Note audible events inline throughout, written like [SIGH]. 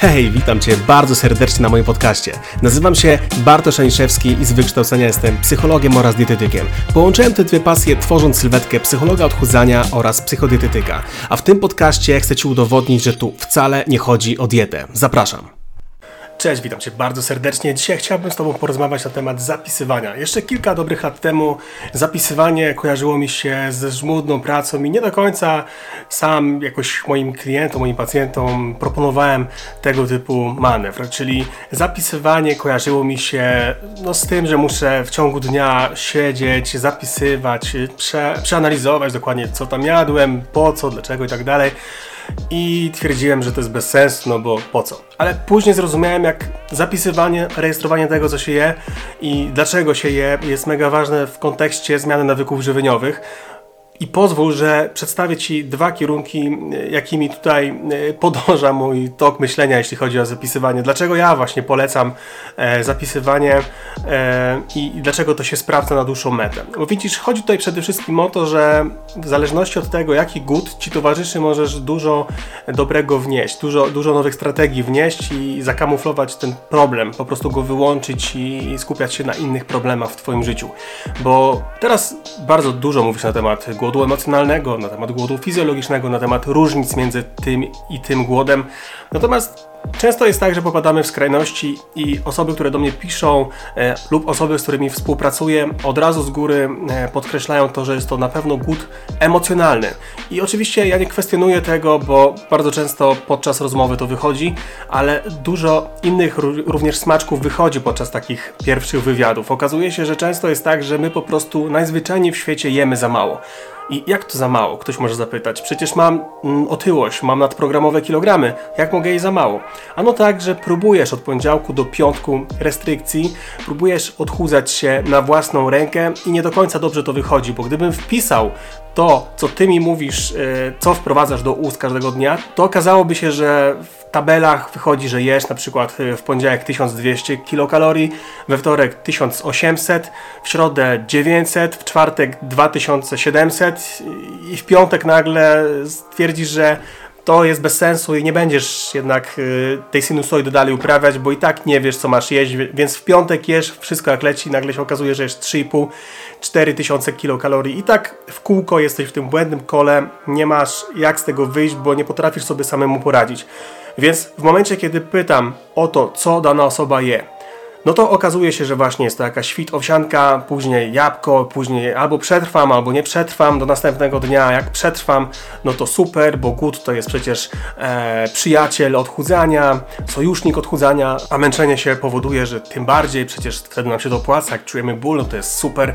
Hej, witam Cię bardzo serdecznie na moim podcaście. Nazywam się Bartosz Aniszewski i z wykształcenia jestem psychologiem oraz dietetykiem. Połączyłem te dwie pasje tworząc sylwetkę psychologa odchudzania oraz psychodietetyka. A w tym podcaście chcę Ci udowodnić, że tu wcale nie chodzi o dietę. Zapraszam. Cześć, witam Cię bardzo serdecznie. Dzisiaj chciałbym z Tobą porozmawiać na temat zapisywania. Jeszcze kilka dobrych lat temu zapisywanie kojarzyło mi się ze żmudną pracą i nie do końca sam jakoś moim klientom, moim pacjentom proponowałem tego typu manewr, czyli zapisywanie kojarzyło mi się no, z tym, że muszę w ciągu dnia siedzieć, zapisywać, prze, przeanalizować dokładnie co tam jadłem, po co, dlaczego i tak dalej i twierdziłem, że to jest bez sensu, no bo po co. Ale później zrozumiałem, jak zapisywanie, rejestrowanie tego, co się je i dlaczego się je, jest mega ważne w kontekście zmiany nawyków żywieniowych. I pozwól, że przedstawię Ci dwa kierunki, jakimi tutaj e, podąża mój tok myślenia, jeśli chodzi o zapisywanie. Dlaczego ja właśnie polecam e, zapisywanie e, i dlaczego to się sprawdza na dłuższą metę. Bo widzisz, chodzi tutaj przede wszystkim o to, że w zależności od tego, jaki głód Ci towarzyszy, możesz dużo dobrego wnieść, dużo, dużo nowych strategii wnieść i zakamuflować ten problem, po prostu go wyłączyć i skupiać się na innych problemach w Twoim życiu. Bo teraz bardzo dużo mówisz na temat głodu głodu emocjonalnego, na temat głodu fizjologicznego, na temat różnic między tym i tym głodem. Natomiast Często jest tak, że popadamy w skrajności i osoby, które do mnie piszą e, lub osoby, z którymi współpracuję, od razu z góry e, podkreślają to, że jest to na pewno głód emocjonalny. I oczywiście ja nie kwestionuję tego, bo bardzo często podczas rozmowy to wychodzi, ale dużo innych również smaczków wychodzi podczas takich pierwszych wywiadów. Okazuje się, że często jest tak, że my po prostu najzwyczajniej w świecie jemy za mało. I jak to za mało? Ktoś może zapytać. Przecież mam mm, otyłość, mam nadprogramowe kilogramy. Jak mogę jej za mało? Ano tak, że próbujesz od poniedziałku do piątku restrykcji, próbujesz odchudzać się na własną rękę i nie do końca dobrze to wychodzi, bo gdybym wpisał to, co ty mi mówisz, e, co wprowadzasz do ust każdego dnia, to okazałoby się, że tabelach wychodzi, że jesz na przykład e, w poniedziałek 1200 kilokalorii, we wtorek 1800, w środę 900, w czwartek 2700 i w piątek nagle stwierdzisz, że to jest bez sensu i nie będziesz jednak y, tej sinusoidy dalej uprawiać, bo i tak nie wiesz, co masz jeść, więc w piątek jesz wszystko jak leci, nagle się okazuje, że jest 3,5-4 tysiące kilokalorii i tak w kółko jesteś w tym błędnym kole, nie masz jak z tego wyjść, bo nie potrafisz sobie samemu poradzić. Więc w momencie, kiedy pytam o to, co dana osoba je, no to okazuje się, że właśnie jest to jakaś świt owsianka, później jabłko, później albo przetrwam, albo nie przetrwam do następnego dnia. Jak przetrwam, no to super, bo głód to jest przecież e, przyjaciel odchudzania, sojusznik odchudzania, a męczenie się powoduje, że tym bardziej przecież wtedy nam się dopłaca, jak czujemy ból, no to jest super.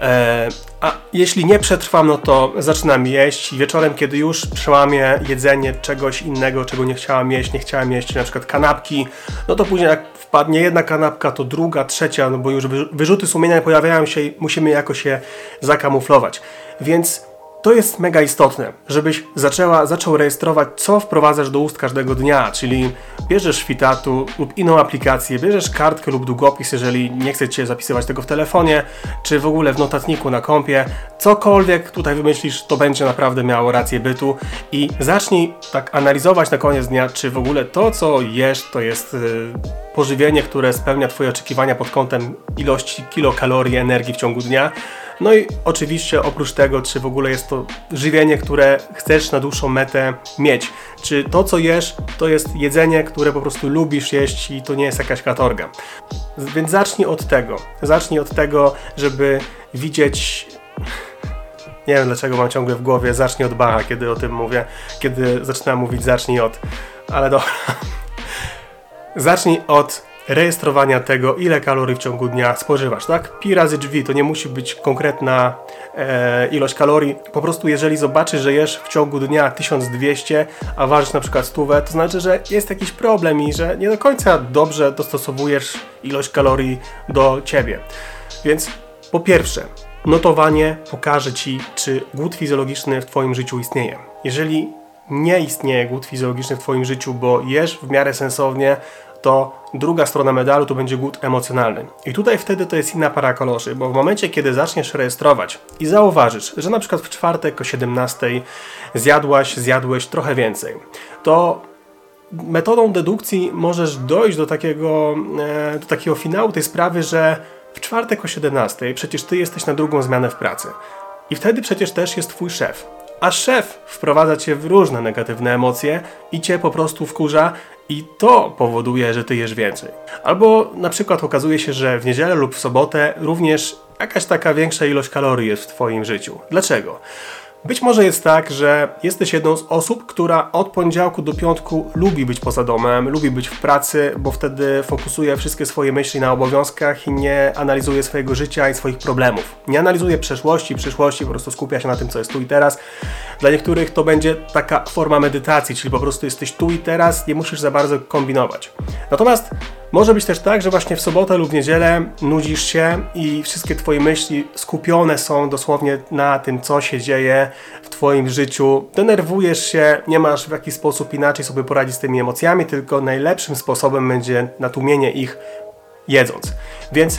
E, a jeśli nie przetrwam, no to zaczynam jeść i wieczorem, kiedy już przełamię jedzenie czegoś innego, czego nie chciałam jeść, nie chciałam jeść, na przykład kanapki, no to później jak wpadnie jedna kanapka, to druga, trzecia, no bo już wyrzuty sumienia pojawiają się i musimy jakoś się zakamuflować. Więc to jest mega istotne, żebyś zaczęła, zaczął rejestrować, co wprowadzasz do ust każdego dnia, czyli bierzesz Fitatu lub inną aplikację, bierzesz kartkę lub długopis, jeżeli nie chcecie zapisywać tego w telefonie, czy w ogóle w notatniku na kompie, cokolwiek tutaj wymyślisz, to będzie naprawdę miało rację bytu. I zacznij tak analizować na koniec dnia, czy w ogóle to, co jesz, to jest yy, pożywienie, które spełnia Twoje oczekiwania pod kątem ilości kilokalorii energii w ciągu dnia, no i oczywiście oprócz tego, czy w ogóle jest to żywienie, które chcesz na dłuższą metę mieć. Czy to, co jesz, to jest jedzenie, które po prostu lubisz jeść i to nie jest jakaś katorga. Więc zacznij od tego. Zacznij od tego, żeby widzieć nie wiem dlaczego mam ciągle w głowie zacznij od Bacha, kiedy o tym mówię, kiedy zaczynam mówić zacznij od, ale dobra. [LAUGHS] zacznij od rejestrowania tego, ile kalorii w ciągu dnia spożywasz, tak? Pi razy drzwi to nie musi być konkretna e, ilość kalorii. Po prostu jeżeli zobaczysz, że jesz w ciągu dnia 1200, a ważysz na przykład stówę, to znaczy, że jest jakiś problem i że nie do końca dobrze dostosowujesz ilość kalorii do ciebie. Więc po pierwsze, notowanie pokaże Ci, czy głód fizjologiczny w Twoim życiu istnieje. Jeżeli nie istnieje głód fizjologiczny w Twoim życiu, bo jesz w miarę sensownie, to druga strona medalu to będzie głód emocjonalny. I tutaj wtedy to jest inna para koloszy, bo w momencie, kiedy zaczniesz rejestrować i zauważysz, że na przykład w czwartek o 17 zjadłaś, zjadłeś trochę więcej, to metodą dedukcji możesz dojść do takiego, e, do takiego finału tej sprawy, że w czwartek o 17 przecież ty jesteś na drugą zmianę w pracy. I wtedy przecież też jest twój szef. A szef wprowadza cię w różne negatywne emocje i cię po prostu wkurza i to powoduje, że ty jesz więcej. Albo na przykład okazuje się, że w niedzielę lub w sobotę również jakaś taka większa ilość kalorii jest w twoim życiu. Dlaczego? Być może jest tak, że jesteś jedną z osób, która od poniedziałku do piątku lubi być poza domem, lubi być w pracy, bo wtedy fokusuje wszystkie swoje myśli na obowiązkach i nie analizuje swojego życia i swoich problemów. Nie analizuje przeszłości, przyszłości, po prostu skupia się na tym, co jest tu i teraz. Dla niektórych to będzie taka forma medytacji, czyli po prostu jesteś tu i teraz, nie musisz za bardzo kombinować. Natomiast może być też tak, że właśnie w sobotę lub niedzielę nudzisz się i wszystkie Twoje myśli skupione są dosłownie na tym, co się dzieje w Twoim życiu. Denerwujesz się, nie masz w jakiś sposób inaczej sobie poradzić z tymi emocjami, tylko najlepszym sposobem będzie natłumienie ich jedząc. Więc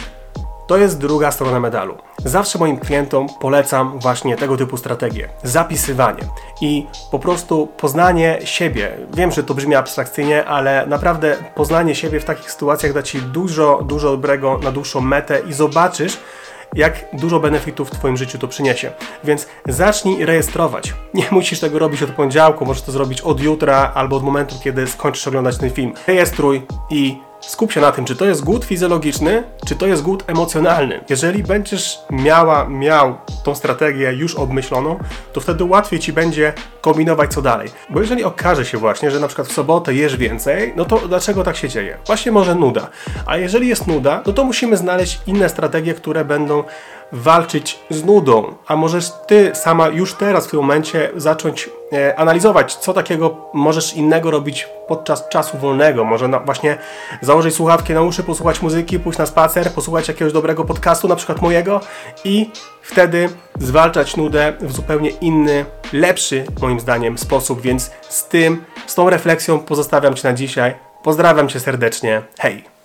to jest druga strona medalu. Zawsze moim klientom polecam właśnie tego typu strategie. Zapisywanie i po prostu poznanie siebie. Wiem, że to brzmi abstrakcyjnie, ale naprawdę poznanie siebie w takich sytuacjach da Ci dużo, dużo dobrego na dłuższą metę i zobaczysz, jak dużo benefitów w Twoim życiu to przyniesie. Więc zacznij rejestrować. [LAUGHS] Nie musisz tego robić od poniedziałku, możesz to zrobić od jutra albo od momentu, kiedy skończysz oglądać ten film. Rejestruj i Skup się na tym, czy to jest głód fizjologiczny, czy to jest głód emocjonalny. Jeżeli będziesz miała, miał tą strategię już obmyśloną, to wtedy łatwiej ci będzie kombinować co dalej. Bo jeżeli okaże się właśnie, że na przykład w sobotę jesz więcej, no to dlaczego tak się dzieje? Właśnie może nuda. A jeżeli jest nuda, no to musimy znaleźć inne strategie, które będą walczyć z nudą. A możesz ty sama już teraz w tym momencie zacząć e, analizować, co takiego możesz innego robić podczas czasu wolnego. Może na, właśnie założyć słuchawki na uszy, posłuchać muzyki, pójść na spacer, posłuchać jakiegoś dobrego podcastu, na przykład mojego i wtedy zwalczać nudę w zupełnie inny, lepszy moim zdaniem sposób. Więc z tym, z tą refleksją pozostawiam Cię na dzisiaj. Pozdrawiam Cię serdecznie. Hej!